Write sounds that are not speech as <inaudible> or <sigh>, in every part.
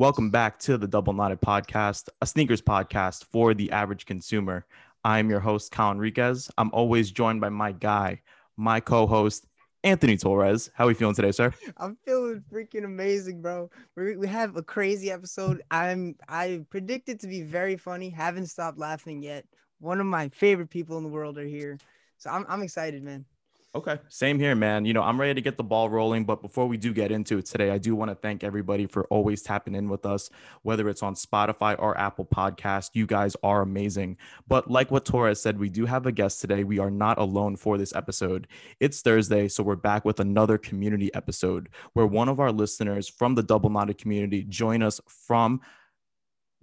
Welcome back to the Double Knotted Podcast, a sneakers podcast for the average consumer. I'm your host, Kyle Enriquez. I'm always joined by my guy, my co-host, Anthony Torres. How are we feeling today, sir? I'm feeling freaking amazing, bro. we we have a crazy episode. I'm I predicted to be very funny. Haven't stopped laughing yet. One of my favorite people in the world are here, so I'm I'm excited, man. Okay. Same here, man. You know, I'm ready to get the ball rolling. But before we do get into it today, I do want to thank everybody for always tapping in with us, whether it's on Spotify or Apple Podcast. You guys are amazing. But like what Torres said, we do have a guest today. We are not alone for this episode. It's Thursday, so we're back with another community episode where one of our listeners from the Double Knotted community join us from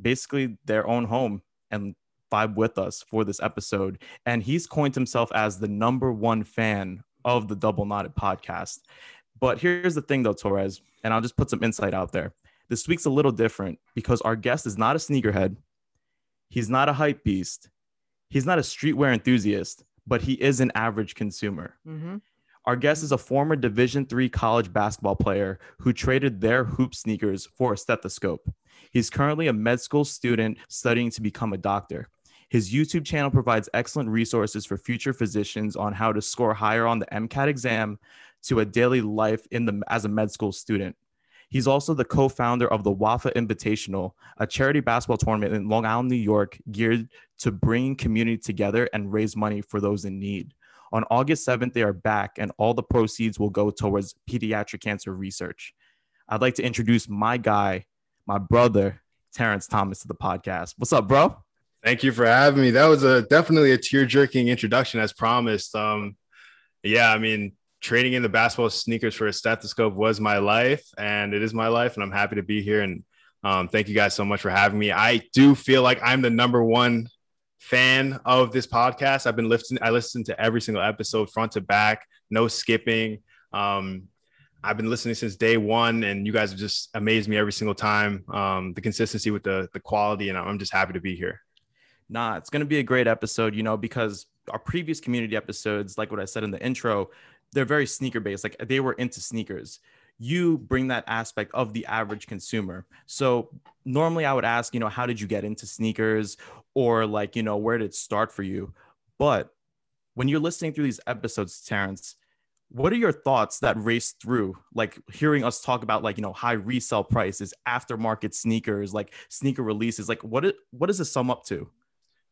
basically their own home and vibe with us for this episode. And he's coined himself as the number one fan of the Double Knotted podcast. But here's the thing, though, Torres, and I'll just put some insight out there. This week's a little different because our guest is not a sneakerhead. He's not a hype beast. He's not a streetwear enthusiast, but he is an average consumer. Mm-hmm. Our guest is a former Division three college basketball player who traded their hoop sneakers for a stethoscope. He's currently a med school student studying to become a doctor. His YouTube channel provides excellent resources for future physicians on how to score higher on the MCAT exam to a daily life in the as a med school student. He's also the co-founder of the WAFA Invitational, a charity basketball tournament in Long Island, New York, geared to bring community together and raise money for those in need. On August 7th, they are back, and all the proceeds will go towards pediatric cancer research. I'd like to introduce my guy, my brother, Terence Thomas, to the podcast. What's up, bro? Thank you for having me. That was a definitely a tear jerking introduction as promised. Um, yeah, I mean, trading in the basketball sneakers for a stethoscope was my life, and it is my life, and I'm happy to be here. And um, thank you guys so much for having me. I do feel like I'm the number one fan of this podcast. I've been listening. I listened to every single episode front to back, no skipping. Um, I've been listening since day one, and you guys have just amazed me every single time. Um, the consistency with the the quality, and I'm just happy to be here nah, it's going to be a great episode, you know, because our previous community episodes, like what I said in the intro, they're very sneaker based. Like they were into sneakers. You bring that aspect of the average consumer. So normally I would ask, you know, how did you get into sneakers or like, you know, where did it start for you? But when you're listening through these episodes, Terence, what are your thoughts that race through like hearing us talk about like you know high resale prices aftermarket sneakers like sneaker releases like what it what does this sum up to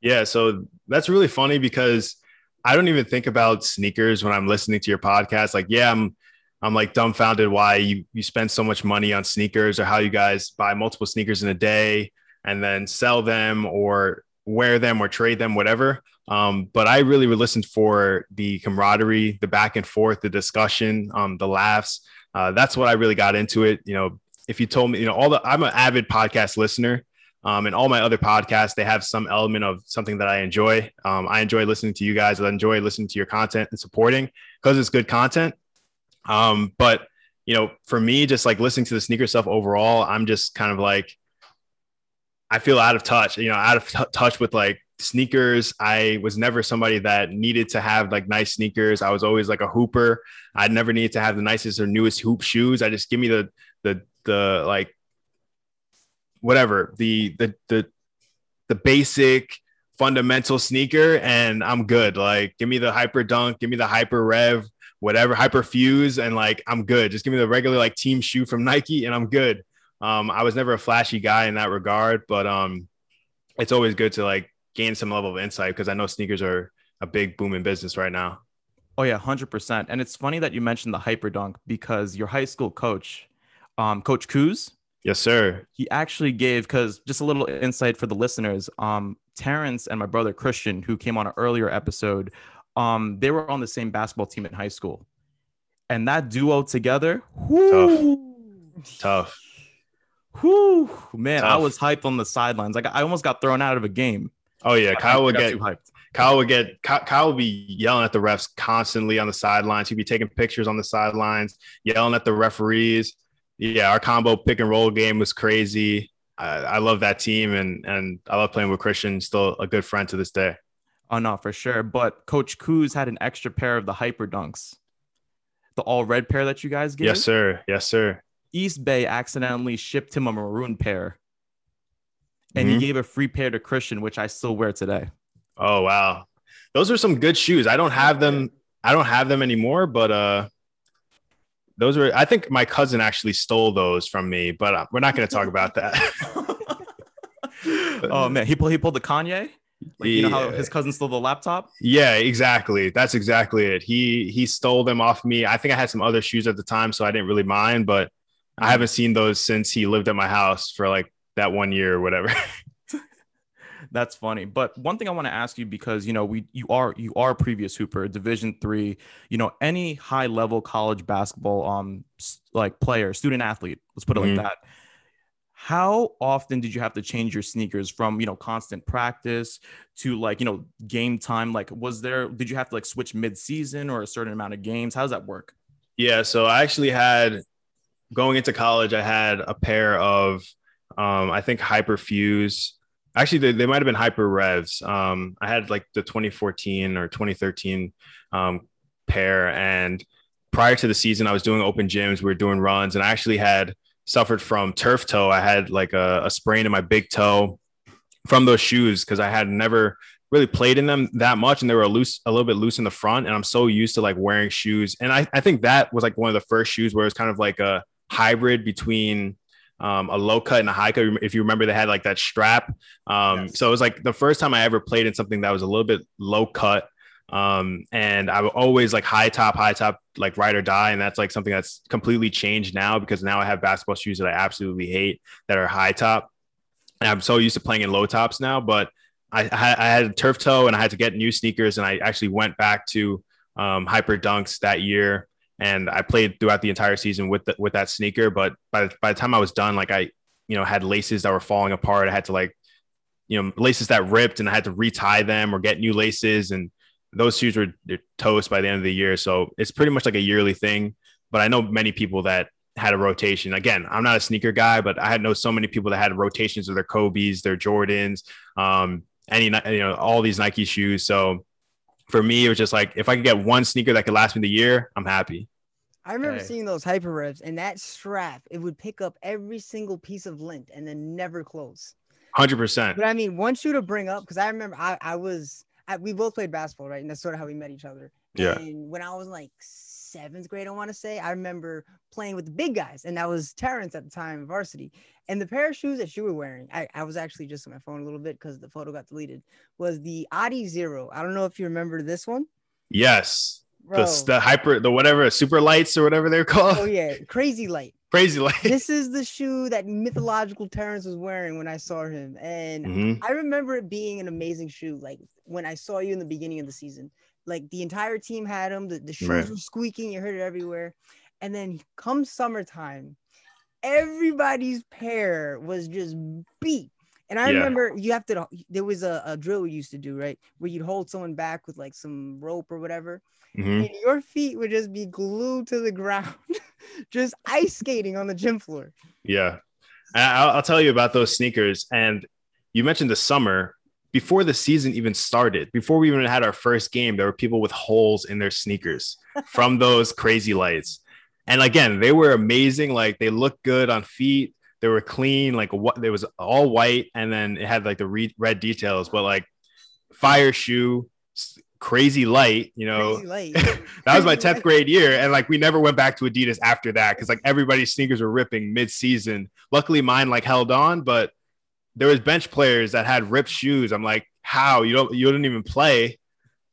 yeah, so that's really funny because I don't even think about sneakers when I'm listening to your podcast. Like, yeah, I'm I'm like dumbfounded why you you spend so much money on sneakers or how you guys buy multiple sneakers in a day and then sell them or wear them or trade them, whatever. Um, but I really would listen for the camaraderie, the back and forth, the discussion, um, the laughs. Uh, that's what I really got into it. You know, if you told me, you know, all the I'm an avid podcast listener. Um, and all my other podcasts, they have some element of something that I enjoy. Um, I enjoy listening to you guys. I enjoy listening to your content and supporting because it's good content. Um, but you know, for me, just like listening to the sneaker stuff overall, I'm just kind of like, I feel out of touch. You know, out of t- touch with like sneakers. I was never somebody that needed to have like nice sneakers. I was always like a hooper. I never needed to have the nicest or newest hoop shoes. I just give me the the the like whatever the the the the basic fundamental sneaker and I'm good. Like give me the hyper dunk, give me the hyper rev, whatever, hyper fuse, and like I'm good. Just give me the regular like team shoe from Nike and I'm good. Um, I was never a flashy guy in that regard, but um it's always good to like gain some level of insight because I know sneakers are a big booming business right now. Oh yeah, hundred percent. And it's funny that you mentioned the hyper dunk because your high school coach, um, Coach Kuz, Yes, sir. He actually gave because just a little insight for the listeners. Um, Terence and my brother Christian, who came on an earlier episode, um, they were on the same basketball team in high school, and that duo together, whoo, tough, tough. Whoo, man, tough. I was hyped on the sidelines. Like I almost got thrown out of a game. Oh yeah, Kyle would get hyped. Kyle would get Kyle would be yelling at the refs constantly on the sidelines. He'd be taking pictures on the sidelines, yelling at the referees yeah, our combo pick and roll game was crazy. I, I love that team, and and I love playing with Christian. Still a good friend to this day. Oh no, for sure. But Coach Kuz had an extra pair of the hyper dunks, the all red pair that you guys get. Yes, sir. Yes, sir. East Bay accidentally shipped him a maroon pair, and Mhm. he gave a free pair to Christian, which I still wear today. Oh wow, those are some good shoes. I don't have them. I don't have them anymore, but uh, those were. I think my cousin actually stole those from me, but uh, we're not going to talk about that. <laughs> oh man, he pulled he pulled the Kanye. Like, you know how his cousin stole the laptop? Yeah, exactly. That's exactly it. He he stole them off me. I think I had some other shoes at the time, so I didn't really mind. But I haven't seen those since he lived at my house for like that one year or whatever. <laughs> That's funny. But one thing I want to ask you because you know we you are you are a previous hooper, Division three. You know any high level college basketball um like player, student athlete. Let's put it Mhm. like that. How often did you have to change your sneakers from you know constant practice to like you know game time? Like was there did you have to like switch mid season or a certain amount of games? How does that work? Yeah, so I actually had going into college, I had a pair of um, I think Hyperfuse. Actually, they, they might have been Hyper Revs. Um, I had like the 2014 or 2013 um, pair, and prior to the season, I was doing open gyms. We were doing runs, and I actually had suffered from turf toe. I had like a, a sprain in my big toe from those shoes because I had never really played in them that much and they were loose a little bit loose in the front and i'm so used to like wearing shoes and i, I think that was like one of the first shoes where it was kind of like a hybrid between um, a low cut and a high cut if you remember they had like that strap. Um, Yes. so it was like the first time i ever played in something that was a little bit low cut um, and i would always like high top high top like ride or die and that's like something that's completely changed now because now i have basketball shoes that i absolutely hate that are high top. And i'm so used to playing in low tops now but I, I had- a turf toe and I had to get new sneakers, and I actually went back to um, Hyper Dunks that year, and I played throughout the entire season with the, with that sneaker. But by by the time I was done, like I, you know, had laces that were falling apart. I had to like, you know, laces that ripped, and I had to retie them or get new laces, and those shoes were toast by the end of the year. So it's pretty much like a yearly thing. But I know many people that had a rotation. Again, I'm not a sneaker guy, but I had know so many people that had rotations of their Kobe's, their Jordans, um, any you know all these Nike shoes. So for me, it was just like if I could get one sneaker that could last me the year, I'm happy. I remember Hey. seeing those hyper revs and that strap, it would pick up every single piece of lint and then never close. Hundred percent. But I mean, one shoe to bring up because I remember I, I was I, we both played basketball, right? And that's sort of how we met each other. Yeah. And when I was like seventh grade, I want to say, I remember playing with the big guys, and that was Terence at the time, of varsity. And the pair of shoes that you were wearing, I, I was actually just on my phone a little bit because the photo got deleted, was the Adi Zero. I don't know if you remember this one. Yes. Bro. The, the hyper, the whatever, super lights or whatever they're called. oh yeah, <laughs> crazy light. Crazy light. <laughs> This is the shoe that mythological Terence was wearing when I saw him. And Mhm. I remember it being an amazing shoe. Like when I saw you in the beginning of the season, like the entire team had them. The, the shoes Right. were squeaking. You heard it everywhere. And then come summertime, everybody's pair was just beat. And I Yeah. remember you have to, there was a, a drill we used to do, right? Where you'd hold someone back with like some rope or whatever. Mhm. And your feet would just be glued to the <laughs> ground, just ice skating on the gym floor. Yeah. I'll, I'll tell you about those sneakers. And you mentioned the summer. Before the season even started, before we even had our first game, there were people with holes in their sneakers <laughs> from those crazy lights. And again, they were amazing. Like they looked good on feet. They were clean. Like what? It was all white, and then it had like the re- red details. But like fire shoe, crazy light. You know, light. <laughs> that was my 10th grade year and like we never went back to adidas after that because like everybody's sneakers were ripping mid-season luckily mine like held on but there was bench players that had ripped shoes i'm like how you don't you didn't even play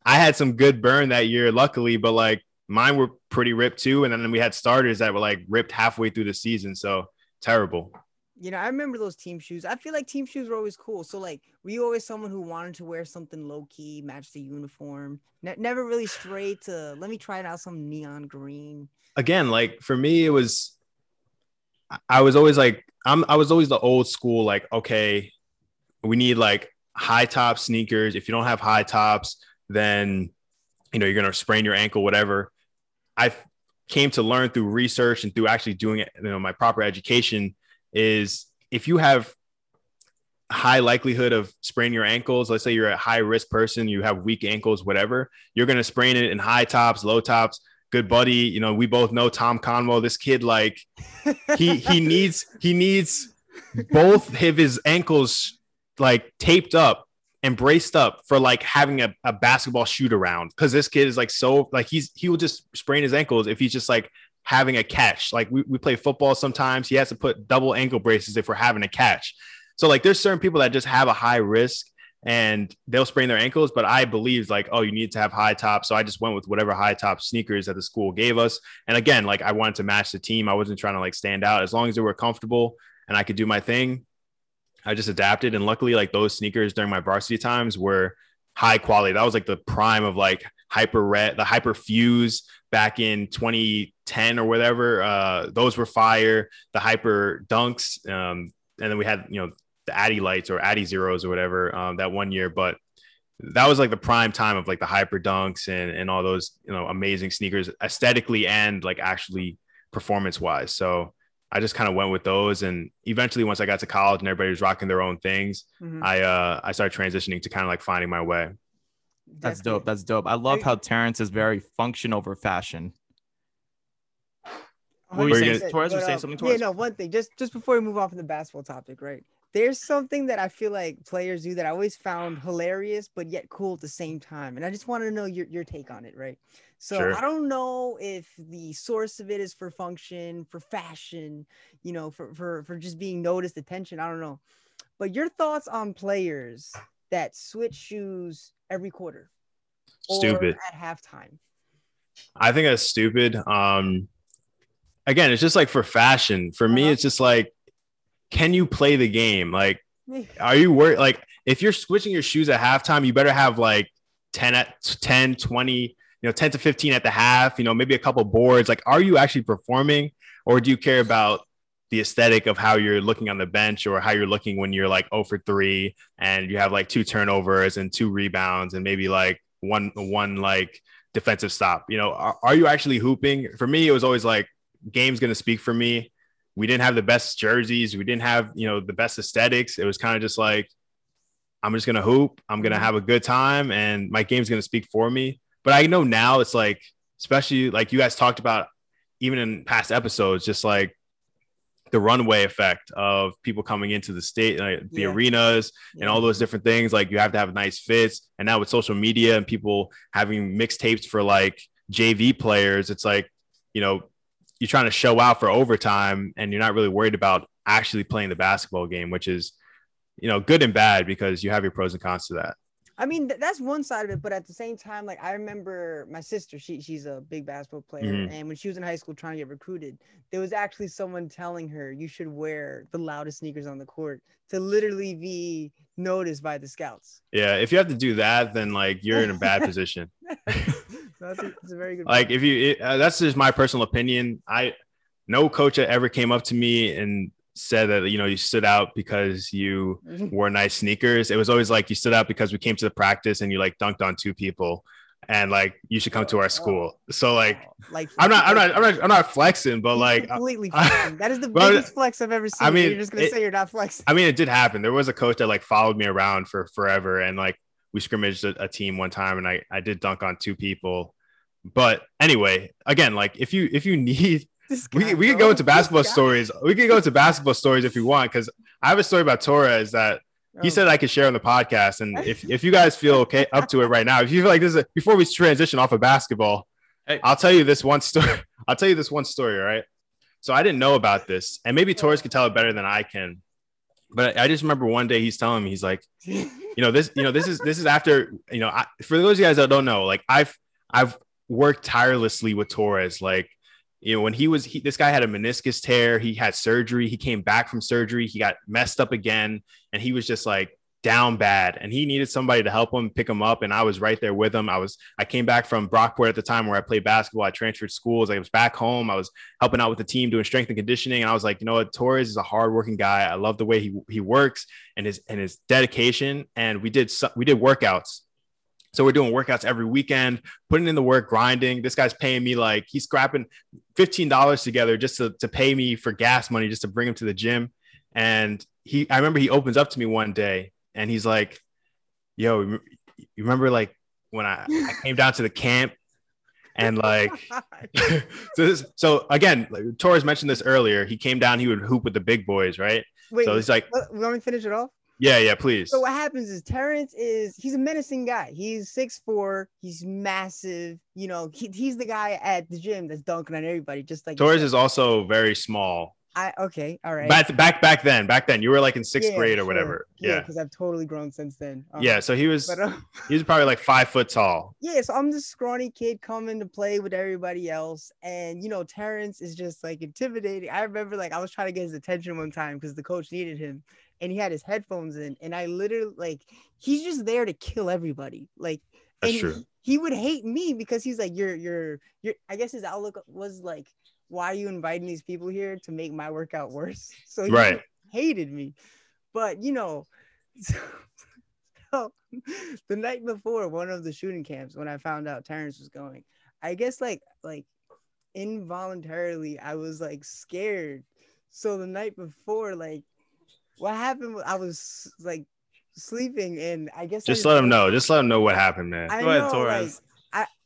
i had some good burn that year luckily but like mine were pretty ripped too and then we had starters that were like ripped halfway through the season so terrible You know, I remember those team shoes. I feel like team shoes were always cool. So, like, were you always someone who wanted to wear something low key, match the uniform? Ne- never really straight to let me try it out some neon green. again, like for me, it was I was always like I'm I was always the old school, like, okay, we need like high top sneakers. If you don't have high tops, then you know you're gonna sprain your ankle, whatever. I came to learn through research and through actually doing it, you know, my proper education is if you have high likelihood of spraining your ankles, let's say you're a high risk person, you have weak ankles, whatever, you're gonna sprain it in high tops, low tops good buddy. You know, we both know Tom Conwell. This kid, like, he he <laughs> needs he needs both of his ankles like taped up and braced up for like having a, a basketball shoot around because this kid is like so like he's he will just sprain his ankles if he's just like having a catch. Like we, we play football sometimes. He has to put double ankle braces if we're having a catch. So like there's certain people that just have a high risk and they'll sprain their ankles. But I believe like, oh, you need to have high tops. So I just went with whatever high top sneakers that the school gave us. And again, like I wanted to match the team. I wasn't trying to like stand out as long as they were comfortable and I could do my thing. I just adapted. And luckily, like those sneakers during my varsity times were high quality. That was like the prime of like hyper rev, the hyper fuse back in 2010 or whatever. Uh, those were fire. The hyper dunks. Um, and then we had, you know, the Addy lights or Addy zeros or whatever um, that one year. But that was like the prime time of like the hyper dunks and, and all those, you know, amazing sneakers aesthetically and like actually performance wise. So I just kind of went with those. And eventually once I got to college and everybody was rocking their own things, mm-hmm. I, uh, I started transitioning to kind of like finding my way. That's dope. That's dope. I love how Terence is very function over fashion. What were you saying, Torres? Were saying something? Torres? Yeah, no. One thing, just just before we move on from the basketball topic, right? There's something that I feel like players do that I always found hilarious, but yet cool at the same time, and I just want to know your your take on it, right? So sure. I don't know if the source of it is for function, for fashion, you know, for for for just being noticed, attention. I don't know, but your thoughts on players that switch shoes every quarter, stupid at halftime. I think that's stupid. Um, again, it's just like for fashion. For uh-huh. me, it's just like, can you play the game? Like, <laughs> are you worried? Like, if you're switching your shoes at halftime, you better have like 10 at 10, 20, you know, 10 to 15 at the half, you know, maybe a couple boards. Like, are you actually performing or do you care about the aesthetic of how you're looking on the bench or how you're looking when you're like 0 for 3 and you have like two turnovers and two rebounds and maybe like one, one like defensive stop? You know, are, are you actually hooping? For me, it was always like, game's going to speak for me. We didn't have the best jerseys. We didn't have, you know, the best aesthetics. It was kind of just like, I'm just going to hoop. I'm going to mm-hmm. have a good time and my game's going to speak for me. But I know now it's like, especially like you guys talked about even in past episodes, just like the runway effect of people coming into the state, like the yeah. arenas yeah. and all those different things. Like you have to have nice fits. And now with social media and people having mixtapes for like JV players, it's like, you know, you're trying to show out for overtime and you're not really worried about actually playing the basketball game, which is, you know, good and bad because you have your pros and cons to that. I mean, th- that's one side of it, but at the same time, like I remember my sister, she she's a big basketball player, mm-hmm. and when she was in high school trying to get recruited, there was actually someone telling her you should wear the loudest sneakers on the court to literally be noticed by the scouts. Yeah, if you have to do that, then like you're in a bad <laughs> position. <laughs> that's, a, that's, a, very good. Like point. if you, it, uh, that's just my personal opinion. I, no coach ever came up to me and said that you know you stood out because you mm-hmm. wore nice sneakers. It was always like you stood out because we came to the practice and you like dunked on two people and like you should come to our school. Oh, so like, like I'm not, I'm not, I'm not, I'm not <laughs> flexing, but like uh, completely <laughs> flexing. that is the biggest flex I've ever seen. I mean, you're just gonna it, say you're not flexing. I mean, it did happen. There was a coach that like followed me around for forever, and like we scrimmaged a, a team one time, and I I did dunk on two people. But anyway, again, like if you if you <laughs> need we, we can go into basketball stories. We can go into basketball stories if you want, because I have a story about Torres that he oh. said I could share on the podcast. And if, <laughs> if you guys feel okay up to it right now, if you feel like this is a, before we transition off of basketball, hey. I'll tell you this one story. <laughs> I'll tell you this one story, right? So I didn't know about this, and maybe Torres could tell it better than I can. But I just remember one day he's telling me he's like, <laughs> you know this, you know this is this is after you know I, for those of you guys that don't know, like I've I've worked tirelessly with Torres, like you know, when he was, he, this guy had a meniscus tear. He had surgery. He came back from surgery. He got messed up again. And he was just like down bad. And he needed somebody to help him pick him up. And I was right there with him. I was, I came back from Brockport at the time where I played basketball. I transferred schools. I was back home. I was helping out with the team doing strength and conditioning. And I was like, you know what? Torres is a hardworking guy. I love the way he, he works and his, and his dedication. And we did, we did workouts so we're doing workouts every weekend, putting in the work, grinding. This guy's paying me like he's scrapping $15 together just to, to pay me for gas money, just to bring him to the gym. And he, I remember he opens up to me one day and he's like, yo, you remember like when I, I came down to the camp and like <laughs> oh <laughs> so, this, so again, like, Torres mentioned this earlier. He came down, he would hoop with the big boys, right? Wait, So he's like, let, let me finish it off. Yeah, yeah, please. So what happens is Terence is he's a menacing guy. He's six four. He's massive. You know, he, he's the guy at the gym that's dunking on everybody, just like Torres is also very small. I okay, all right. Back back back then, back then, you were like in sixth Yeah, grade or sure. whatever. Yeah, Yeah, because I've totally grown since then. Uh, yeah. So he was But uh, <laughs> he was probably like five foot tall. yeah, so I'm this scrawny kid coming to play with everybody else, and you know, Terence is just like intimidating. I remember like I was trying to get his attention one time because the coach needed him, and he had his headphones in, and I literally like he's just there to kill everybody. Like, That's and true. He, he would hate me because he's like, you're you're you're. I guess his outlook was like, why are you inviting these people here to make my workout worse? <laughs> So he Right. hated me, but you know. <laughs> So, the night before one of the shooting camps, when I found out Terence was going, I guess like like involuntarily I was like scared. So the night before, like what happened? was I was like sleeping, and I guess I Just let him know. Just let him know what happened, man. I Go ahead, Torres. Like,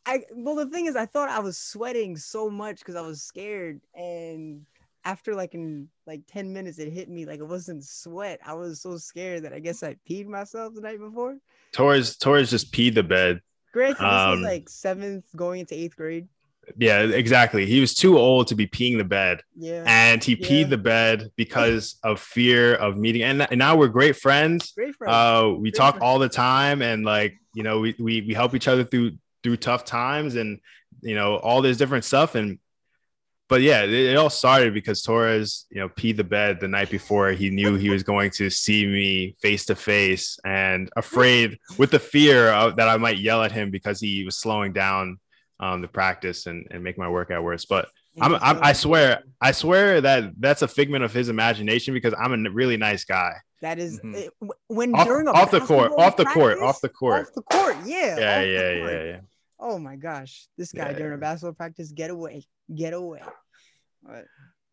I, well, the thing is, I thought I was sweating so much because I was scared, and after like in like ten minutes, it hit me like it wasn't sweat. I was so scared that I guess I peed myself the night before. Torres Torres just peed the bed. Granted, this Um, was like seventh going into eighth grade. Yeah, exactly. He was too old to be peeing the bed. Yeah, and he Yeah. peed the bed because of fear of meeting. And, and now we're great friends. great friend. Uh, we Great talk friend. all the time, and like you know, we, we we help each other through through tough times, and you know all this different stuff. And but yeah, it, it all started because Torres, you know, peed the bed the night before. He knew he was going to see me face to face, and afraid with the fear of, that I might yell at him because he was slowing down um, the practice and, and make my workout worse. But I'm, I'm, I swear, I swear that that's a figment of his imagination because I'm a really nice guy. that is Mhm. it- w- when Off, during a off the court, off the court, off the court. off the court. Yeah, Yeah, off the yeah, yeah, yeah. Oh my gosh, this guy Yeah, during a basketball practice, get away, get away. But,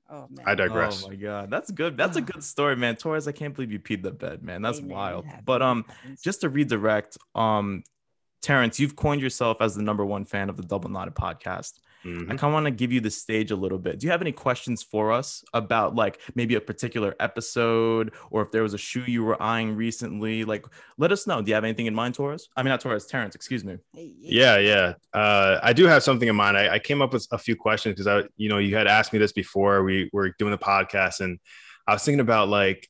oh man, I digress. Oh my god, that's good. That's a <sighs> good story, man. Torres, I can't believe you peed the bed, man. That's Hey, man, wild. But um, just to redirect, um, Terence, you've coined yourself as the number one fan of the Double Knotted podcast. I Mhm. kind of want to give you the stage a little bit. Do you have any questions for us about like maybe a particular episode or if there was a shoe you were eyeing recently? Like, let us know. Do you have anything in mind, Torres? I mean, not Torres, Terence, excuse me. Yeah, yeah. Uh, I do have something in mind. I, I came up with a few questions because I, you know, you had asked me this before we were doing the podcast, and I was thinking about like,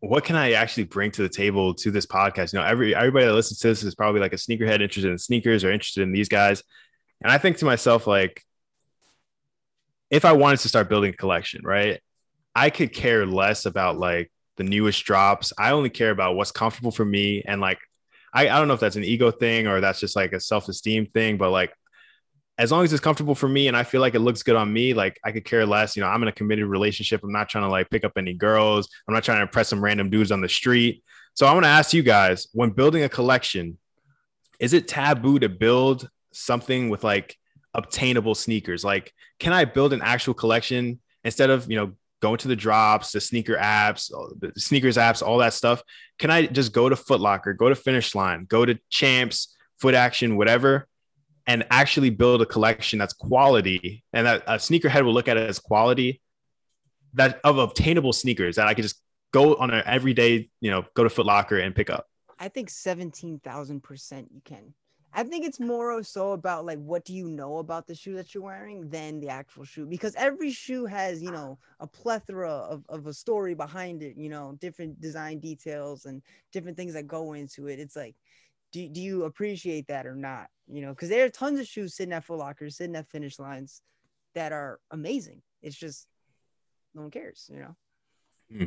what can I actually bring to the table to this podcast? You know, every everybody that listens to this is probably like a sneakerhead interested in sneakers or interested in these guys, and I think to myself like, if I wanted to start building a collection, right, I could care less about like the newest drops. I only care about what's comfortable for me and like I, I don't know if that's an ego thing or that's just like a self-esteem thing, but like as long as it's comfortable for me and I feel like it looks good on me, like I could care less. You know, I'm in a committed relationship. I'm not trying to like pick up any girls. I'm not trying to impress some random dudes on the street. So I want to ask you guys when building a collection, is it taboo to build something with like obtainable sneakers? Like, can I build an actual collection instead of, you know, going to the drops, the sneaker apps, the sneakers apps, all that stuff? Can I just go to Foot Locker, go to Finish Line, go to Champs, Foot Action, whatever, and actually build a collection that's quality and that a sneakerhead will look at it as quality that of obtainable sneakers that I could just go on an everyday, you know, go to Foot Locker and pick up. I think seventeen thousand percent you can. I think it's more so about like what do you know about the shoe that you're wearing than the actual shoe because every shoe has you know a plethora of, of a story behind it you know different design details and different things that go into it. It's like do, do you appreciate that or not you know because there are tons of shoes sitting at Foot Locker sitting at finish lines that are amazing. It's just no one cares you know hmm.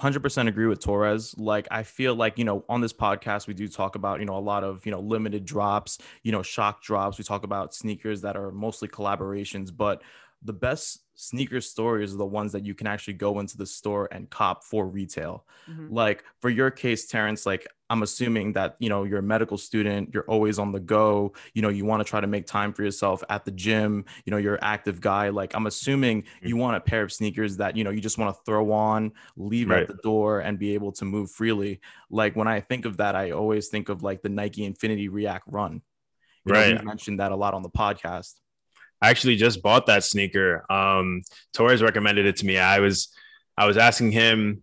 100% agree with Torres. Like, I feel like, you know, on this podcast, we do talk about, you know, a lot of, you know, limited drops, you know, shock drops. We talk about sneakers that are mostly collaborations, but the best sneaker stories are the ones that you can actually go into the store and cop for retail. Mhm. Like, for your case, Terence, like, I'm assuming that, you know, you're a medical student, you're always on the go, you know, you want to try to make time for yourself at the gym, you know, you're an active guy. Like, I'm assuming you want a pair of sneakers that, you know, you just want to throw on, leave Right. at the door, and be able to move freely. Like, when I think of that, I always think of like the Nike Infinity React Run. You know, Right. we mentioned that a lot on the podcast. I actually just bought that sneaker. Um, Torres recommended it to me. I was I was asking him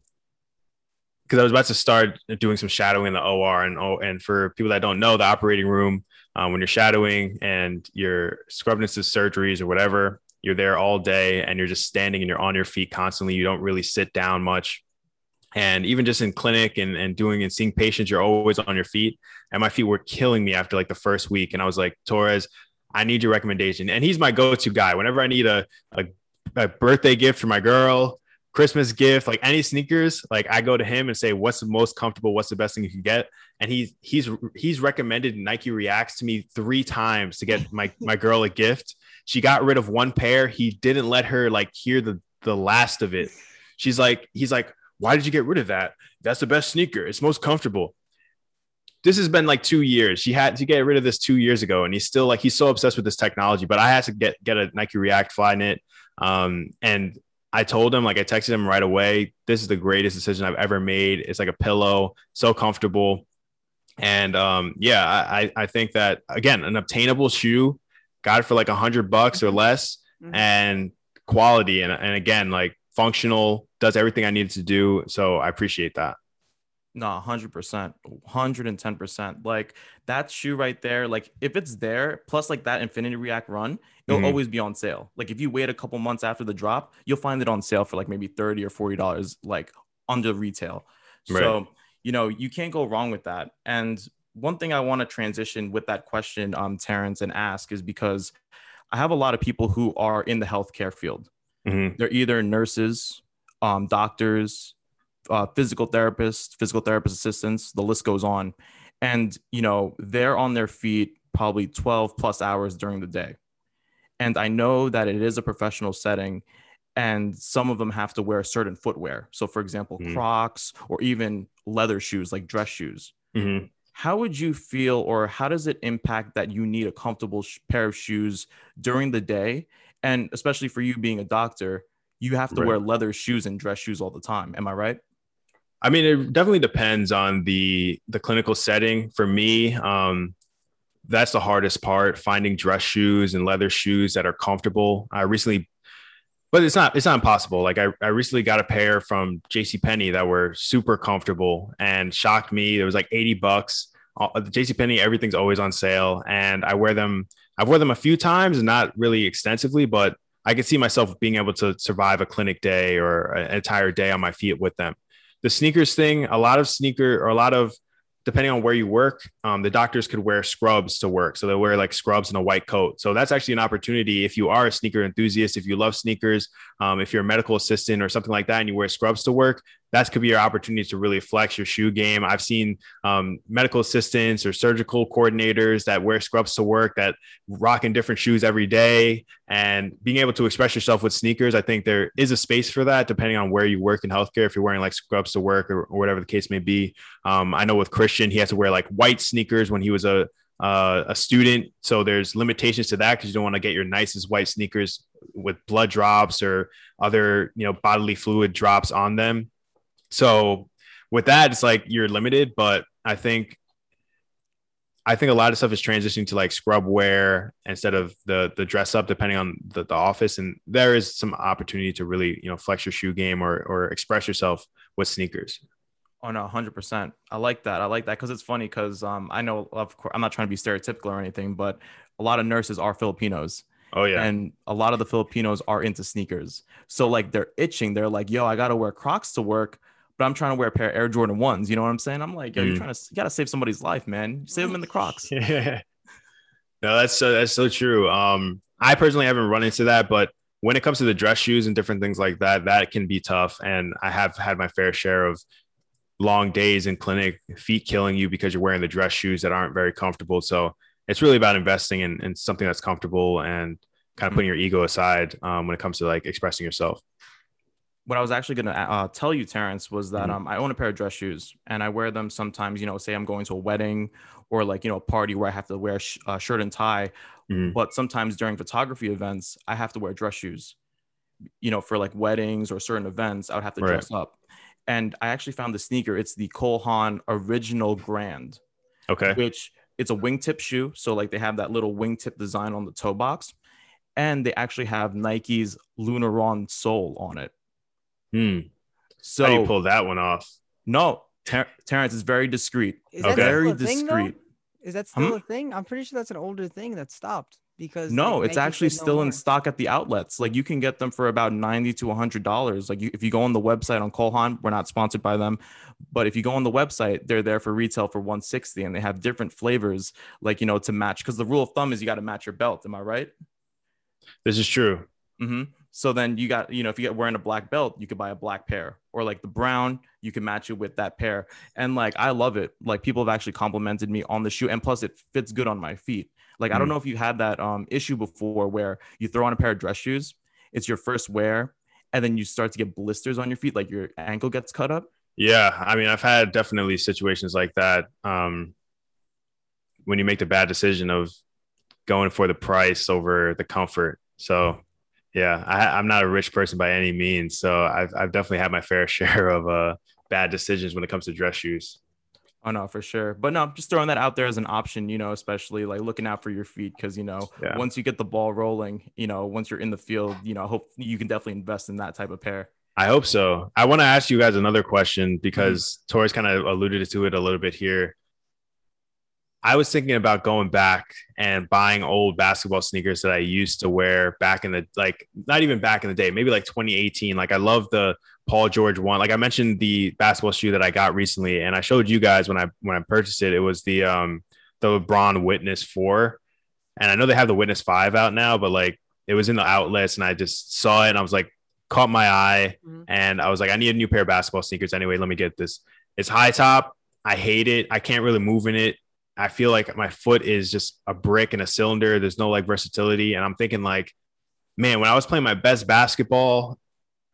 because I was about to start doing some shadowing in the OR, and oh, and for people that don't know, the operating room um, when you're shadowing and you're scrubbing into surgeries or whatever, you're there all day and you're just standing and you're on your feet constantly. You don't really sit down much. And even just in clinic and, and doing and seeing patients, you're always on your feet. And my feet were killing me after like the first week. And I was like, Torres, I need your recommendation. And he's my go-to guy. Whenever I need a, a, a birthday gift for my girl, Christmas gift, like any sneakers, like I go to him and say, "What's the most comfortable? What's the best thing you can get?" And he's he's he's recommended Nike Reacts to me three times to get my my girl a gift. She got rid of one pair. He didn't let her like hear the the last of it. She's like, he's like, "Why did you get rid of that? That's the best sneaker. It's most comfortable." This has been like two years. She had to get rid of this two years ago, and he's still like he's so obsessed with this technology. But I had to get get a Nike React Flyknit, um, and I told him, like I texted him right away, this is the greatest decision I've ever made. It's like a pillow, so comfortable. And um, yeah, I, I think that again, an obtainable shoe, got it for like a hundred bucks or less, mm-hmm. and quality, and, and again, like functional, does everything I needed to do. So I appreciate that. No, 100%, 110%. Like that shoe right there, like if it's there, plus like that Infinity React run, it'll mm-hmm. always be on sale. Like if you wait a couple months after the drop, you'll find it on sale for like maybe 30 or $40, like under retail. Right. So, you know, you can't go wrong with that. And one thing I want to transition with that question, um, Terence, and ask is because I have a lot of people who are in the healthcare field. Mm-hmm. They're either nurses, um, doctors, uh, physical therapists, physical therapist assistants, the list goes on. And, you know, they're on their feet probably 12 plus hours during the day. And I know that it is a professional setting and some of them have to wear certain footwear. So, for example, mm-hmm. Crocs or even leather shoes like dress shoes. Mm-hmm. How would you feel, or how does it impact that you need a comfortable sh- pair of shoes during the day? And especially for you being a doctor, you have to right. wear leather shoes and dress shoes all the time. Am I right? I mean, it definitely depends on the the clinical setting. For me, um, that's the hardest part: finding dress shoes and leather shoes that are comfortable. I recently, but it's not it's not impossible. Like I, I recently got a pair from J.C. Penney that were super comfortable and shocked me. It was like eighty bucks. J.C. Penney, everything's always on sale, and I wear them. I've worn them a few times, not really extensively, but I could see myself being able to survive a clinic day or an entire day on my feet with them the sneakers thing, a lot of sneaker or a lot of depending on where you work, um, the doctors could wear scrubs to work. So they wear like scrubs and a white coat. So that's actually an opportunity if you are a sneaker enthusiast, if you love sneakers, um, if you're a medical assistant or something like that, and you wear scrubs to work, that could be your opportunity to really flex your shoe game. I've seen um, medical assistants or surgical coordinators that wear scrubs to work that rock in different shoes every day and being able to express yourself with sneakers. I think there is a space for that depending on where you work in healthcare. If you're wearing like scrubs to work or, or whatever the case may be. Um, I know with Christian, he has to wear like white sneakers when he was a uh, a student. So there's limitations to that because you don't want to get your nicest white sneakers with blood drops or other you know bodily fluid drops on them. So with that, it's like you're limited, but I think I think a lot of stuff is transitioning to like scrub wear instead of the the dress up, depending on the, the office. And there is some opportunity to really, you know, flex your shoe game or or express yourself with sneakers. Oh no, hundred percent. I like that. I like that because it's funny because um I know of course I'm not trying to be stereotypical or anything, but a lot of nurses are Filipinos. Oh yeah. And a lot of the Filipinos are into sneakers. So like they're itching. They're like, yo, I gotta wear Crocs to work but I'm trying to wear a pair of Air Jordan ones. You know what I'm saying? I'm like, yo, mm. you're trying to, you gotta save somebody's life, man. Save them in the Crocs. <laughs> yeah. No, that's so that's so true. Um, I personally haven't run into that, but when it comes to the dress shoes and different things like that, that can be tough. And I have had my fair share of long days in clinic, feet killing you because you're wearing the dress shoes that aren't very comfortable. So it's really about investing in, in something that's comfortable and kind of putting your ego aside um, when it comes to like expressing yourself what I was actually going to uh, tell you, Terence, was that mm-hmm. um, I own a pair of dress shoes and I wear them sometimes, you know, say I'm going to a wedding or like, you know, a party where I have to wear a sh- uh, shirt and tie. Mm-hmm. But sometimes during photography events, I have to wear dress shoes, you know, for like weddings or certain events, I would have to right. dress up. And I actually found the sneaker. It's the Cole Haan Original Grand. Okay. Which it's a wingtip shoe. So like they have that little wingtip design on the toe box and they actually have Nike's Lunarlon sole on it. Hmm. So How do you pull that one off? no, Ter- Terence is very discreet. Is Okay. that still Very a thing, discreet. Is that still Hmm? a thing? I'm pretty sure that's an older thing that stopped because No, it's Nike actually said no still in more. stock at the outlets. Like you can get them for about ninety to hundred dollars. Like you, if you go on the website on Cole Haan, we're not sponsored by them, but if you go on the website, they're there for retail for one sixty, and they have different flavors, like you know, to match. Because the rule of thumb is you got to match your belt. Am I right? This is true. hmm So then you got, you know, if you get wearing a black belt, you could buy a black pair, or like the brown, you can match it with that pair. And like I love it. Like people have actually complimented me on the shoe, and plus it fits good on my feet. Like I don't Mm. know if you had that um issue before where you throw on a pair of dress shoes, it's your first wear, and then you start to get blisters on your feet, like your ankle gets cut up. Yeah, I mean, I've had definitely situations like that. Um, when you make the bad decision of going for the price over the comfort. So, yeah, I, I'm not a rich person by any means. So I've, I've definitely had my fair <laughs> share of uh, bad decisions when it comes to dress shoes. Oh no, for sure. But no, just throwing that out there as an option, you know, especially like looking out for your feet because you know, Yeah. once you get the ball rolling, you know, once you're in the field, you know, I hope you can definitely invest in that type of pair. I hope so. I want to ask you guys another question because Torres kind of alluded to it a little bit here. I was thinking about going back and buying old basketball sneakers that I used to wear back in the like not even back in the day, maybe like 2018. Like I love the Paul George one. Like I mentioned the basketball shoe that I got recently and I showed you guys when I when I purchased it. It was the um the LeBron Witness 4. And I know they have the Witness 5 out now, but like it was in the outlets and I just saw it and I was like caught my eye Mhm. and I was like, I need a new pair of basketball sneakers anyway. Let me get this. It's high top. I hate it. I can't really move in it. I feel like my foot is just a brick and a cylinder. There's no like versatility. And I'm thinking like, man, when I was playing my best basketball,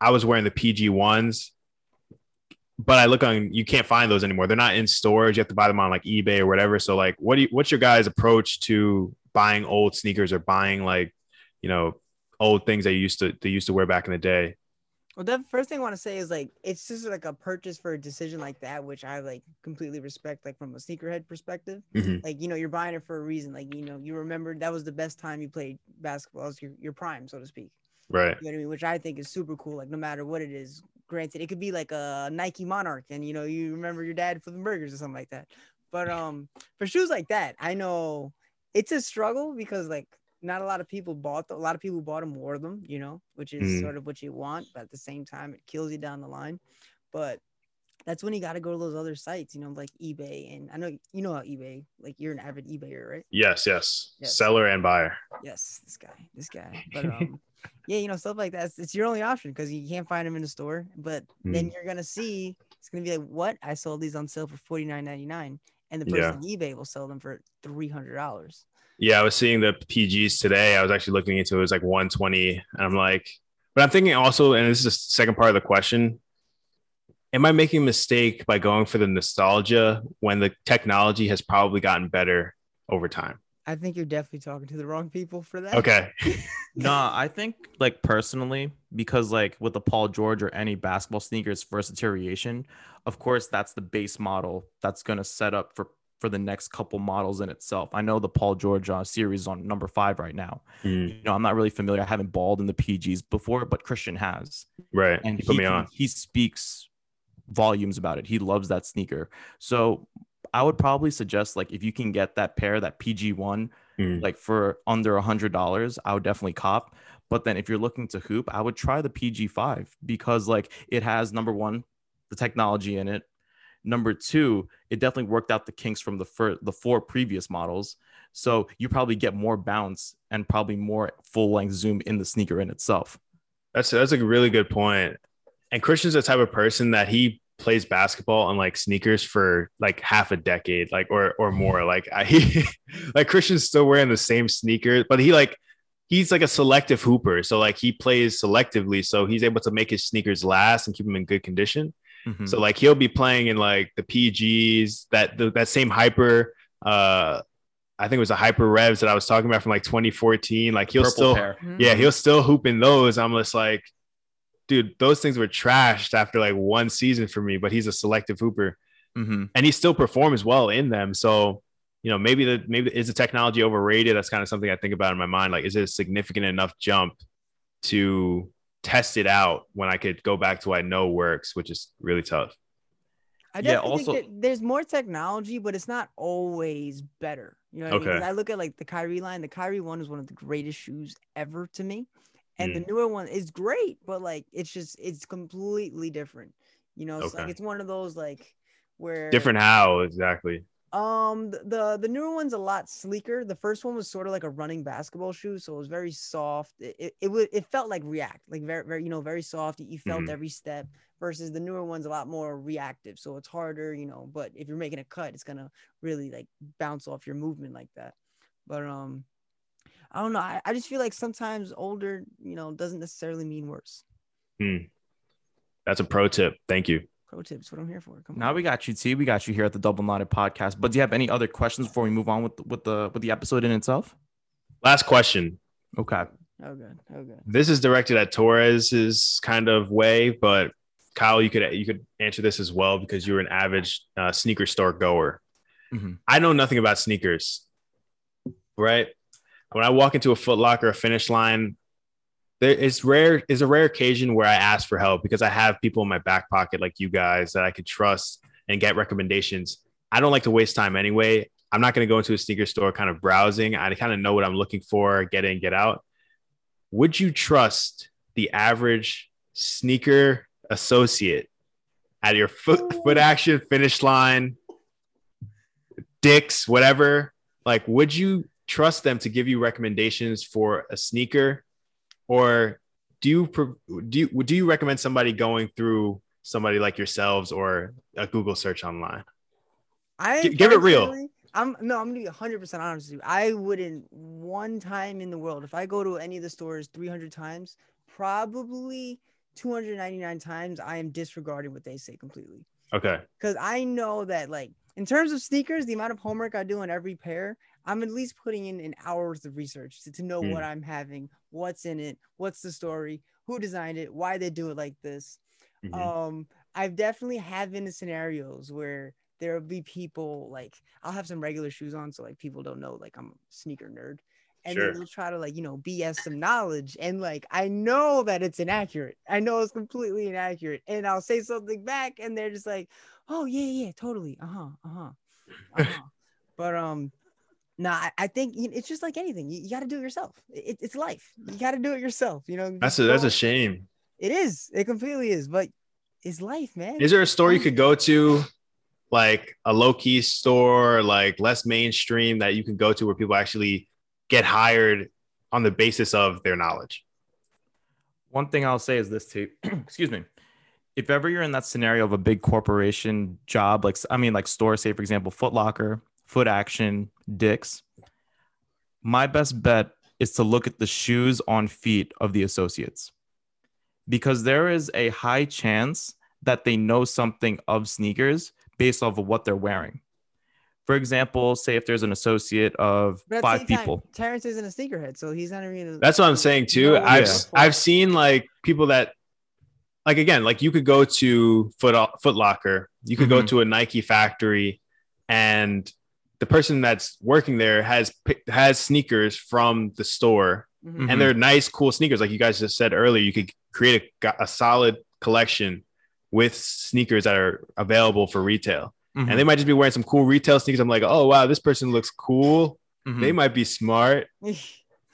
I was wearing the PG ones. But I look on, you can't find those anymore. They're not in stores. You have to buy them on like eBay or whatever. So like, what do you, what's your guys' approach to buying old sneakers or buying like, you know, old things they used to they used to wear back in the day? Well, the first thing I want to say is like it's just like a purchase for a decision like that, which I like completely respect, like from a sneakerhead perspective. Mhm. Like you know, you're buying it for a reason. Like you know, you remember that was the best time you played basketball, it's your your prime, so to speak. Right. You know what I mean? Which I think is super cool. Like no matter what it is, granted, it could be like a Nike Monarch, and you know, you remember your dad flipping burgers or something like that. But <laughs> um, for shoes like that, I know it's a struggle because like not a lot of people bought them. A lot of people bought them wore them, you know, which is Mm. sort of what you want, but at the same time, it kills you down the line. But that's when you got to go to those other sites, you know, like eBay. And I know you know how eBay, like you're an avid eBayer, right? Yes, yes. Yes. Seller and buyer. Yes, this guy, this guy. But um, <laughs> yeah, you know, stuff like that. It's, it's your only option because you can't find them in the store. But then you're gonna see it's gonna be like, what? I sold these on sale for forty nine ninety nine, and the person Yeah. on eBay will sell them for three hundred dollars. Yeah, I was seeing the PGs today. I was actually looking into it. It was like 120. And I'm like, but I'm thinking also, and this is the second part of the question. Am I making a mistake by going for the nostalgia when the technology has probably gotten better over time? I think you're definitely talking to the wrong people for that. Okay. <laughs> No, I think like personally, because like with the Paul George or any basketball sneakers first deterioration, of course that's the base model that's gonna set up for for the next couple models in itself. I know the Paul George uh, series is on number five right now. Mm, You know, I'm not really familiar. I haven't balled in the PGs before, but Christian has, right. and me on. He speaks volumes about it. He loves that sneaker. So I would probably suggest like if you can get that pair, that PG one, Mm, like for under a hundred dollars, I would definitely cop. But then if you're looking to hoop, I would try the PG five because like it has number one, the technology in it. Number two, it definitely worked out the kinks from the fir- the four previous models. So you probably get more bounce and probably more full length zoom in the sneaker in itself. That's that's a really good point. And Christian's the type of person that he plays basketball on like sneakers for like half a decade, like or or mm-hmm. more. Like I, he, <laughs> like Christian's still wearing the same sneakers, but he like he's like a selective hooper. So like he plays selectively, so he's able to make his sneakers last and keep them in good condition. Mhm. So like he'll be playing in like the PGs, that the, that same hyper. Uh, I think it was the hyper revs that I was talking about from like 2014. Like he'll Purple still pair. Mhm. yeah, he'll still hoop in those. I'm just like, dude, those things were trashed after like one season for me, but he's a selective hooper Mhm. and he still performs well in them. So you know, maybe the maybe is the technology overrated? That's kind of something I think about in my mind. Like, is it a significant enough jump to test it out when I could go back to what I know works, which is really tough. I definitely yeah, also, think there's more technology, but it's not always better. You know, okay. I, mean? I look at like the Kyrie line. The Kyrie one is one of the greatest shoes ever to me, and mm. the newer one is great, but like it's just it's completely different. You know, it's okay. like it's one of those like where different how exactly. Um, the the newer one's a lot sleeker. The first one was sort of like a running basketball shoe, so it was very soft. It it it, would, it felt like React, like very very you know very soft. You felt mm-hmm. every step. Versus the newer one's a lot more reactive, so it's harder, you know. But if you're making a cut, it's gonna really like bounce off your movement like that. But um, I don't know. I, I just feel like sometimes older, you know, doesn't necessarily mean worse. Hmm. That's a pro tip. Thank you pro tips. What I'm here for. Come now on. we got you, T. We got you here at the Double Knotted Podcast. But do you have any other questions before we move on with with the with the episode in itself? Last question. Okay. Oh good. Oh good. This is directed at Torres's kind of way, but Kyle, you could you could answer this as well because you're an avid uh, sneaker store goer. Mm-hmm. I know nothing about sneakers, right? When I walk into a Foot Locker, a Finish Line, there is rare is a rare occasion where I ask for help because I have people in my back pocket like you guys that I could trust and get recommendations. I don't like to waste time anyway. I'm not going to go into a sneaker store kind of browsing. I kind of know what I'm looking for, get in, get out. Would you trust the average sneaker associate at your foot foot action finish line, Dick's, whatever? Like, would you trust them to give you recommendations for a sneaker or do you do you, do you recommend somebody going through somebody like yourselves or a Google search online? I G- give it real. I'm no, I'm gonna be 100 percent honest with you. I wouldn't one time in the world if I go to any of the stores 300 times, probably 299 times I am disregarding what they say completely. Okay. Because I know that like in terms of sneakers, the amount of homework I do on every pair, I'm at least putting in an hours of research to, to know mm. what I'm having, what's in it, what's the story, who designed it, why they do it like this. Mm-hmm. Um, I've definitely have been in scenarios where there will be people like I'll have some regular shoes on, so like people don't know like I'm a sneaker nerd. And sure. then they'll try to like, you know, BS some knowledge. And like I know that it's inaccurate. I know it's completely inaccurate. And I'll say something back and they're just like, oh yeah, yeah, totally. Uh-huh. Uh-huh. Uh-huh. <laughs> but um no, I, I think it's just like anything. You, you got to do it yourself. It, it's life. You got to do it yourself. You know. That's a, that's a shame. It is. It completely is. But it's life, man. Is there a store you could go to, like a low key store, like less mainstream, that you can go to where people actually get hired on the basis of their knowledge? One thing I'll say is this too. <clears throat> Excuse me. If ever you're in that scenario of a big corporation job, like I mean, like store, say for example, Foot Locker, Foot Action, Dick's, my best bet is to look at the shoes on feet of the associates because there is a high chance that they know something of sneakers based off of what they're wearing. For example, say if there's an associate of five people. Time, Terence isn't a sneakerhead, so he's not even. That's what I'm saying too. No, I've yeah. I've seen like people that, like again, like you could go to Foot Foot Locker, you could mm-hmm. go to a Nike factory, and the person that's working there has has sneakers from the store. Mm-hmm. and they're nice cool sneakers. Like you guys just said earlier you could create a, a solid collection with sneakers that are available for retail. Mm-hmm. and they might just be wearing some cool retail sneakers. I'm like oh wow this person looks cool. Mm-hmm. they might be smart. <laughs>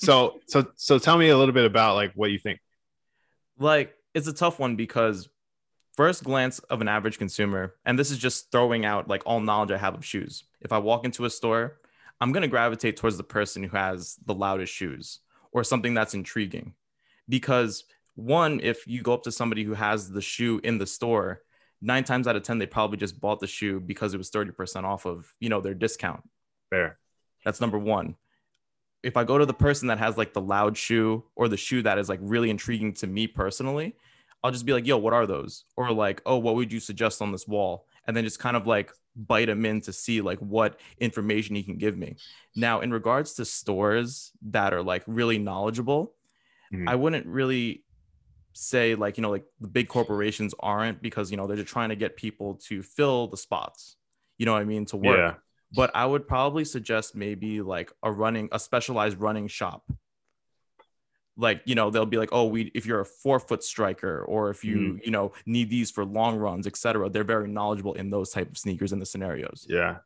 So so so tell me a little bit about like what you think. Like it's a tough one because first glance of an average consumer, and this is just throwing out like all knowledge I have of shoes. If I walk into a store, I'm going to gravitate towards the person who has the loudest shoes or something that's intriguing. Because one, if you go up to somebody who has the shoe in the store, nine times out of 10, they probably just bought the shoe because it was 30% off of, you know, their discount. Fair. That's number one. If I go to the person that has like the loud shoe or the shoe that is like really intriguing to me personally, I'll just be like, yo, what are those? Or like, oh, what would you suggest on this wall? And then just kind of like bite him in to see like what information he can give me. Now, in regards to stores that are like really knowledgeable, mm-hmm. I wouldn't really say like, you know, like the big corporations aren't because, you know, they're just trying to get people to fill the spots, you know what I mean, to work. Yeah. but I would probably suggest maybe like a running, a specialized running shop. Like, you know, they'll be like, oh, we, if you're a forefoot striker or if you, Mm. you know, need these for long runs, etc. They're very knowledgeable in those type of sneakers and the scenarios. Yeah.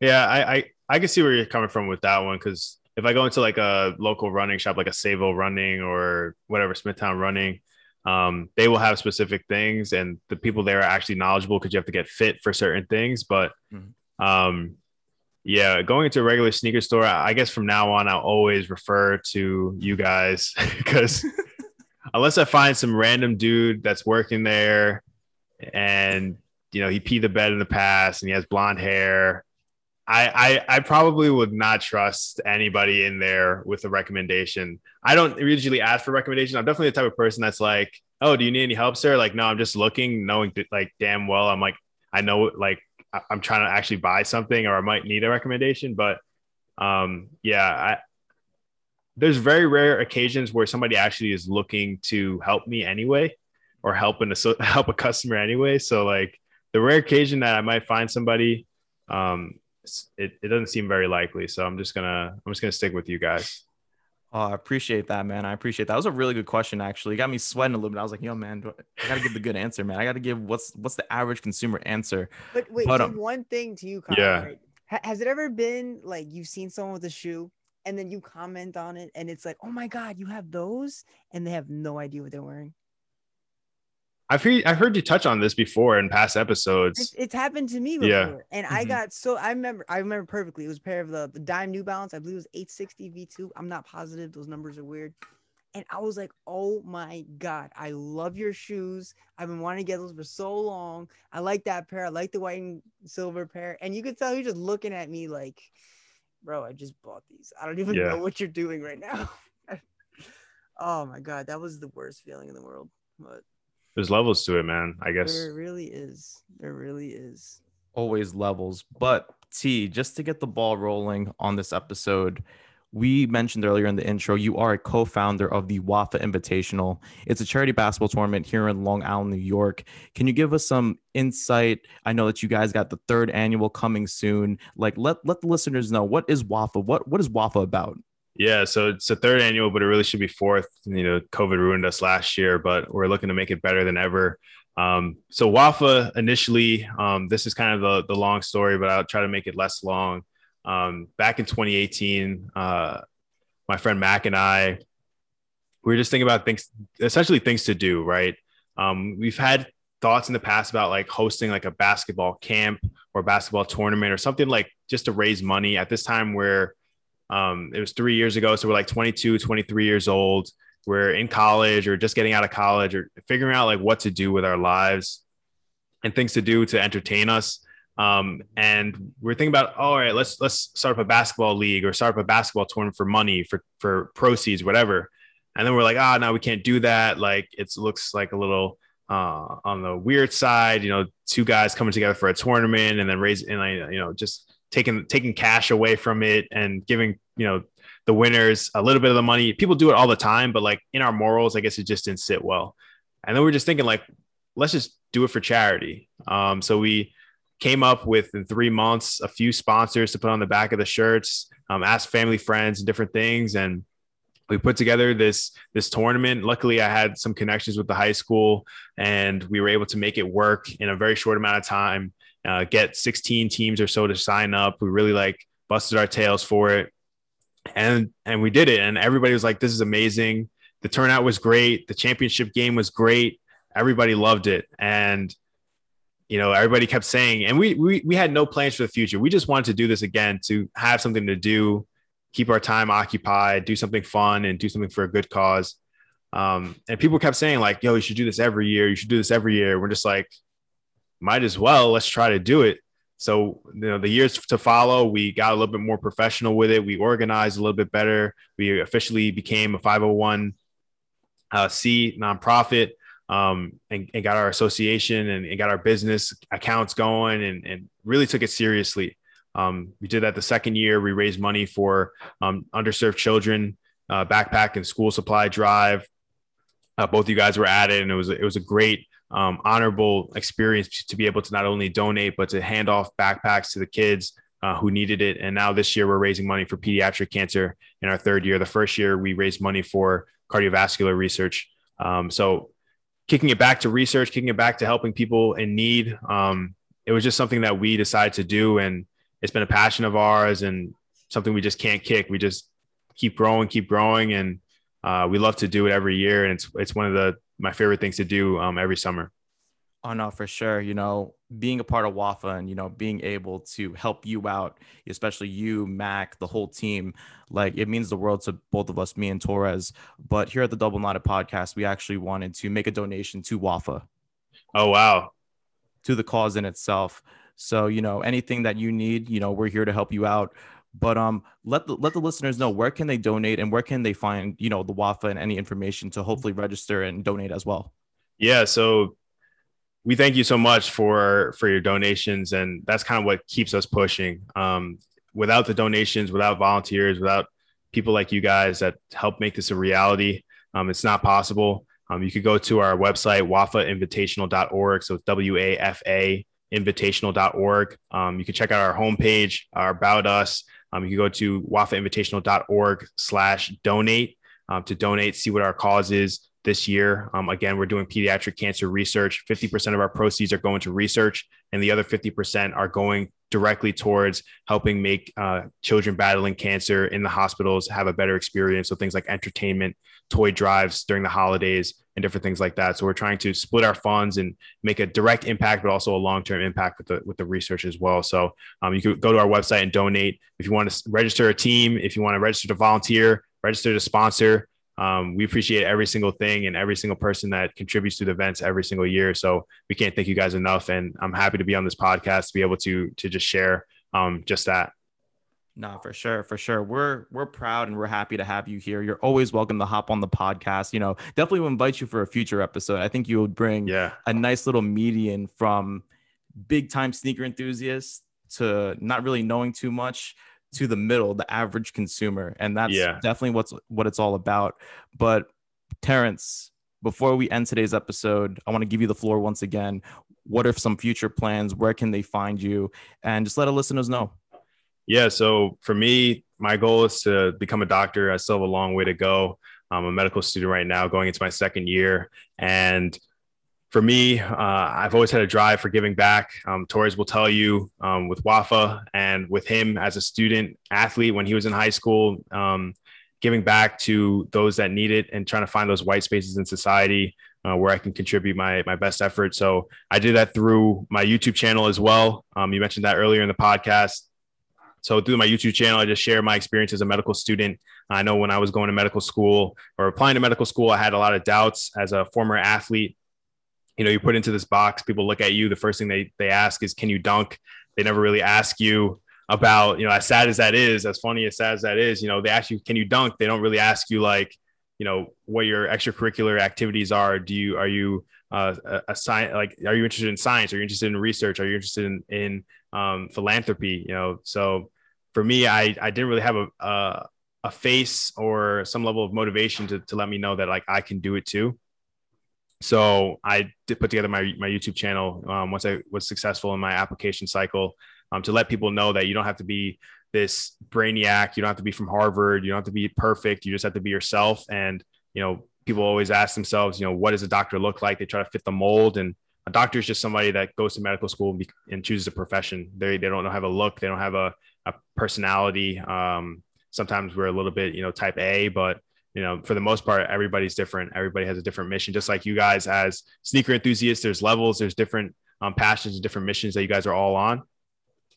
Yeah. I, I, I can see where you're coming from with that one. Cause if I go into like a local running shop, like a Sayville running or whatever, Smithtown running, um, they will have specific things and the people there are actually knowledgeable because you have to get fit for certain things. But, Mhm. um, yeah, going into a regular sneaker store, I guess from now on, I'll always refer to you guys <laughs> because <laughs> unless I find some random dude that's working there and you know he peed the bed in the past and he has blonde hair, I I, I probably would not trust anybody in there with a recommendation. I don't usually ask for recommendations. I'm definitely the type of person that's like, oh, do you need any help, sir? Like, no, I'm just looking, knowing like damn well, I'm like, I know like I'm trying to actually buy something or I might need a recommendation, but um, yeah, I there's very rare occasions where somebody actually is looking to help me anyway or help an <laughs> help a customer anyway. So like the rare occasion that I might find somebody, um, it, it doesn't seem very likely. So I'm just gonna I'm just gonna stick with you guys. Oh, I appreciate that, man. I appreciate that. That was a really good question, actually. It got me sweating a little bit. I was like, yo, man, I, I gotta give the good answer, man. I gotta give what's what's the average consumer answer. But wait, But, so um, one thing to you, Kyle, Yeah. right? Has it ever been like you've seen someone with a shoe and then you comment on it and it's like, oh my god, you have those, and they have no idea what they're wearing? I've heard I've heard you touch on this before in past episodes. It's, it's happened to me before, Yeah. and I Mhm. got so I remember I remember perfectly. It was a pair of the, the Dime New Balance. I believe it was 860 V2. I'm not positive; those numbers are weird. And I was like, "Oh my god, I love your shoes. I've been wanting to get those for so long. I like that pair. I like the white and silver pair." And you could tell he's just looking at me like, "Bro, I just bought these. I don't even Yeah. know what you're doing right now." <laughs> oh my god, that was the worst feeling in the world. But There's levels to it, man. I guess. there really is. There really is. always levels. But T, just to get the ball rolling on this episode, we mentioned earlier in the intro, you are a co-founder of the Wafa Invitational. It's a charity basketball tournament here in Long Island, New York. Can you give us some insight? I know that you guys got the third annual coming soon. Like, let let the listeners know what is Wafa. What what is Wafa about? Yeah, so it's a third annual, but it really should be fourth. You know, COVID ruined us last year, but we're looking to make it better than ever. Um, so Wafa initially, um, this is kind of the, the long story, but I'll try to make it less long. Um, back in 2018, uh, my friend Mac and I, we were just thinking about things, essentially things to do, right? Um, we've had thoughts in the past about like hosting like a basketball camp or basketball tournament or something like just to raise money at this time where um, it was three years ago. So we're like 22, 23 years old. We're in college or just getting out of college or figuring out like what to do with our lives and things to do to entertain us. Um, and we're thinking about, all right, let's let's start up a basketball league or start up a basketball tournament for money, for for proceeds, whatever. And then we're like, ah, no, we can't do that. Like it looks like a little uh, on the weird side, you know, two guys coming together for a tournament and then raising, and I, you know, just taking taking cash away from it and giving, you know, the winners a little bit of the money. People do it all the time, but like in our morals, I guess it just didn't sit well. And then we're just thinking like, let's just do it for charity. Um, so we came up with in three months a few sponsors to put on the back of the shirts, um, asked family, friends, and different things, and we put together this this tournament. Luckily, I had some connections with the high school, and we were able to make it work in a very short amount of time. Uh, get 16 teams or so to sign up. We really like busted our tails for it, and and we did it. And everybody was like, "This is amazing." The turnout was great. The championship game was great. Everybody loved it, and you know everybody kept saying. And we we we had no plans for the future. We just wanted to do this again to have something to do keep our time occupied, do something fun, and do something for a good cause. Um, and people kept saying like, "Yo, you should do this every year. You should do this every year." We're just like, might as well. Let's try to do it. So you know, the years to follow, we got a little bit more professional with it. We organized a little bit better. We officially became a 501 uh, C nonprofit. Um, and, and got our association and, and got our business accounts going and, and really took it seriously. Um, we did that the second year. We raised money for um, underserved children, uh, backpack and school supply drive. Uh, both you guys were at it, and it was it was a great, um, honorable experience to be able to not only donate but to hand off backpacks to the kids uh, who needed it. And now this year we're raising money for pediatric cancer in our third year. The first year we raised money for cardiovascular research. Um, so kicking it back to research, kicking it back to helping people in need. Um, it was just something that we decided to do, and it's been a passion of ours and something we just can't kick. We just keep growing, keep growing, and uh, we love to do it every year. And it's it's one of the my favorite things to do um, every summer. Oh no, for sure. You know, being a part of WAFA and you know being able to help you out, especially you, Mac, the whole team, like it means the world to both of us, me and Torres. But here at the Double Knotted Podcast, we actually wanted to make a donation to WAFA. Oh wow! To the cause in itself. So you know, anything that you need, you know, we're here to help you out. But um, let the let the listeners know where can they donate and where can they find you know the WAFA and any information to hopefully register and donate as well. Yeah, so we thank you so much for for your donations and that's kind of what keeps us pushing. Um, without the donations without volunteers without people like you guys that help make this a reality um, it's not possible. Um, you could go to our website wafainvitational.org so it's w-a-f-a invitational.org um, you can check out our homepage our about us um, you can go to wafainvitational.org slash donate um, to donate see what our cause is this year. Um, again, we're doing pediatric cancer research. 50% of our proceeds are going to research, and the other 50% are going directly towards helping make uh, children battling cancer in the hospitals have a better experience. So things like entertainment, toy drives during the holidays, and different things like that. So we're trying to split our funds and make a direct impact, but also a long-term impact with the with the research as well. So um, you can go to our website and donate if you want to register a team, if you want to register to volunteer, register to sponsor um, we appreciate every single thing and every single person that contributes to the events every single year. So we can't thank you guys enough. And I'm happy to be on this podcast to be able to to just share um, just that. No, for sure, for sure. We're we're proud and we're happy to have you here. You're always welcome to hop on the podcast. You know, definitely will invite you for a future episode. I think you would bring yeah. a nice little median from big time sneaker enthusiasts to not really knowing too much to the middle, the average consumer. And that's yeah. definitely what's what it's all about. But Terence, before we end today's episode, I want to give you the floor once again. What are some future plans? Where can they find you? And just let our listeners know. Yeah. So for me, my goal is to become a doctor. I still have a long way to go. I'm a medical student right now, going into my second year. And for me, uh, I've always had a drive for giving back. Um, Torres will tell you um, with Wafa and with him as a student athlete when he was in high school, um, giving back to those that need it and trying to find those white spaces in society uh, where I can contribute my my best effort. So I did that through my YouTube channel as well. Um, you mentioned that earlier in the podcast. So through my YouTube channel, I just share my experience as a medical student. I know when I was going to medical school or applying to medical school, I had a lot of doubts as a former athlete you know, you put into this box, people look at you. The first thing they they ask is, "Can you dunk?" They never really ask you about, you know, as sad as that is, as funny as sad as that is. You know, they ask you, "Can you dunk?" They don't really ask you like, you know, what your extracurricular activities are. Do you are you uh, a, a science like are you interested in science? Are you interested in research? Are you interested in in um, philanthropy? You know, so for me, I I didn't really have a, a a face or some level of motivation to, to let me know that like I can do it too. So I did put together my, my YouTube channel um, once I was successful in my application cycle um, to let people know that you don't have to be this brainiac. You don't have to be from Harvard. You don't have to be perfect. You just have to be yourself. And, you know, people always ask themselves, you know, what does a doctor look like? They try to fit the mold. And a doctor is just somebody that goes to medical school and chooses a profession. They, they don't have a look. They don't have a, a personality. Um, sometimes we're a little bit, you know, type A, but you know, for the most part, everybody's different. Everybody has a different mission, just like you guys as sneaker enthusiasts. There's levels, there's different um, passions and different missions that you guys are all on.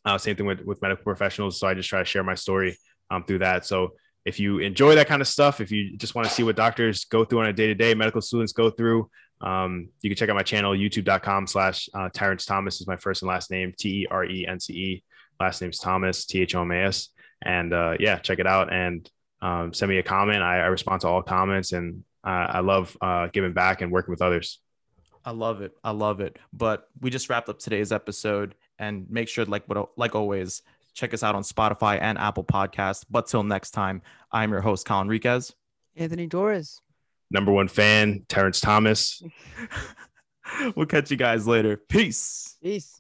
Uh, same thing with, with medical professionals. So I just try to share my story um, through that. So if you enjoy that kind of stuff, if you just want to see what doctors go through on a day to day, medical students go through, um, you can check out my channel, youtube.com slash uh, Terence Thomas is my first and last name, T E R E N C E. Last name's Thomas, T H O M A S. And uh, yeah, check it out. And um, send me a comment. I, I, respond to all comments, and uh, I love uh, giving back and working with others. I love it. I love it. But we just wrapped up today's episode, and make sure, like what, like always, check us out on Spotify and Apple Podcasts. But till next time, I'm your host, Colin Riquez. Anthony Torres. Number one fan, Terence Thomas. <laughs> we'll catch you guys later. Peace. Peace.